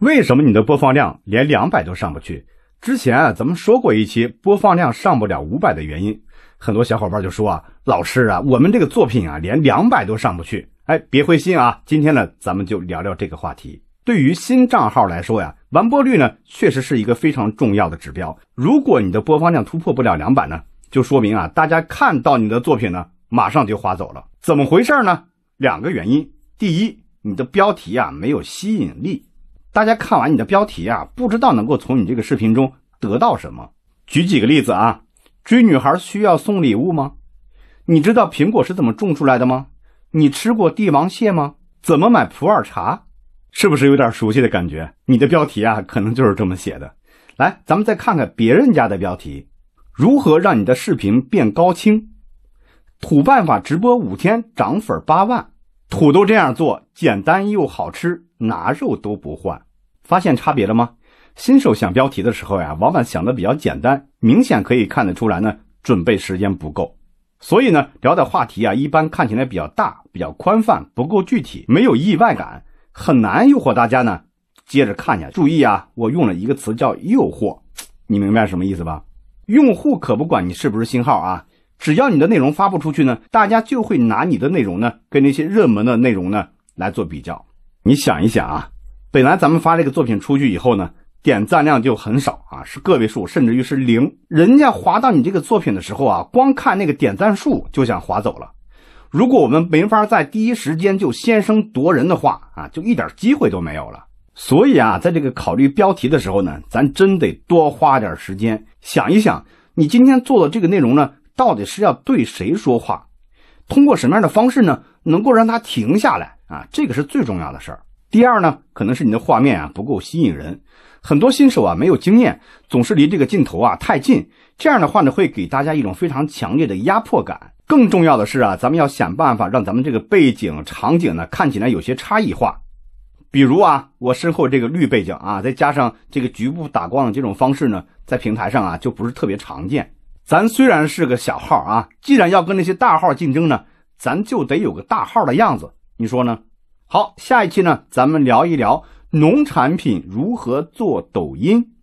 为什么你的播放量连两百都上不去？之前啊，咱们说过一期播放量上不了五百的原因，很多小伙伴就说啊，老师啊，我们这个作品啊，连两百都上不去。哎，别灰心啊，今天呢，咱们就聊聊这个话题。对于新账号来说呀，完播率呢，确实是一个非常重要的指标。如果你的播放量突破不了两百呢，就说明啊，大家看到你的作品呢，马上就划走了。怎么回事呢？两个原因。第一，你的标题啊没有吸引力。大家看完你的标题啊，不知道能够从你这个视频中得到什么。举几个例子啊，追女孩需要送礼物吗？你知道苹果是怎么种出来的吗？你吃过帝王蟹吗？怎么买普洱茶？是不是有点熟悉的感觉？你的标题啊，可能就是这么写的。来，咱们再看看别人家的标题：如何让你的视频变高清？土办法直播五天涨粉八万，土都这样做，简单又好吃。拿肉都不换，发现差别了吗？新手想标题的时候呀，往往想的比较简单，明显可以看得出来呢，准备时间不够。所以呢，聊的话题啊，一般看起来比较大，比较宽泛，不够具体，没有意外感，很难诱惑大家呢接着看下去。注意啊，我用了一个词叫诱惑，你明白什么意思吧？用户可不管你是不是新号啊，只要你的内容发布出去呢，大家就会拿你的内容呢跟那些热门的内容呢来做比较。你想一想啊，本来咱们发这个作品出去以后呢，点赞量就很少啊，是个位数，甚至于是零。人家划到你这个作品的时候啊，光看那个点赞数就想划走了。如果我们没法在第一时间就先声夺人的话啊，就一点机会都没有了。所以啊，在这个考虑标题的时候呢，咱真得多花点时间想一想，你今天做的这个内容呢，到底是要对谁说话？通过什么样的方式呢，能够让他停下来？啊，这个是最重要的事儿。第二呢，可能是你的画面啊不够吸引人，很多新手啊没有经验，总是离这个镜头啊太近，这样的话呢会给大家一种非常强烈的压迫感。更重要的是啊，咱们要想办法让咱们这个背景场景呢看起来有些差异化。比如啊，我身后这个绿背景啊，再加上这个局部打光的这种方式呢，在平台上啊就不是特别常见。咱虽然是个小号啊，既然要跟那些大号竞争呢，咱就得有个大号的样子。你说呢？好，下一期呢，咱们聊一聊农产品如何做抖音。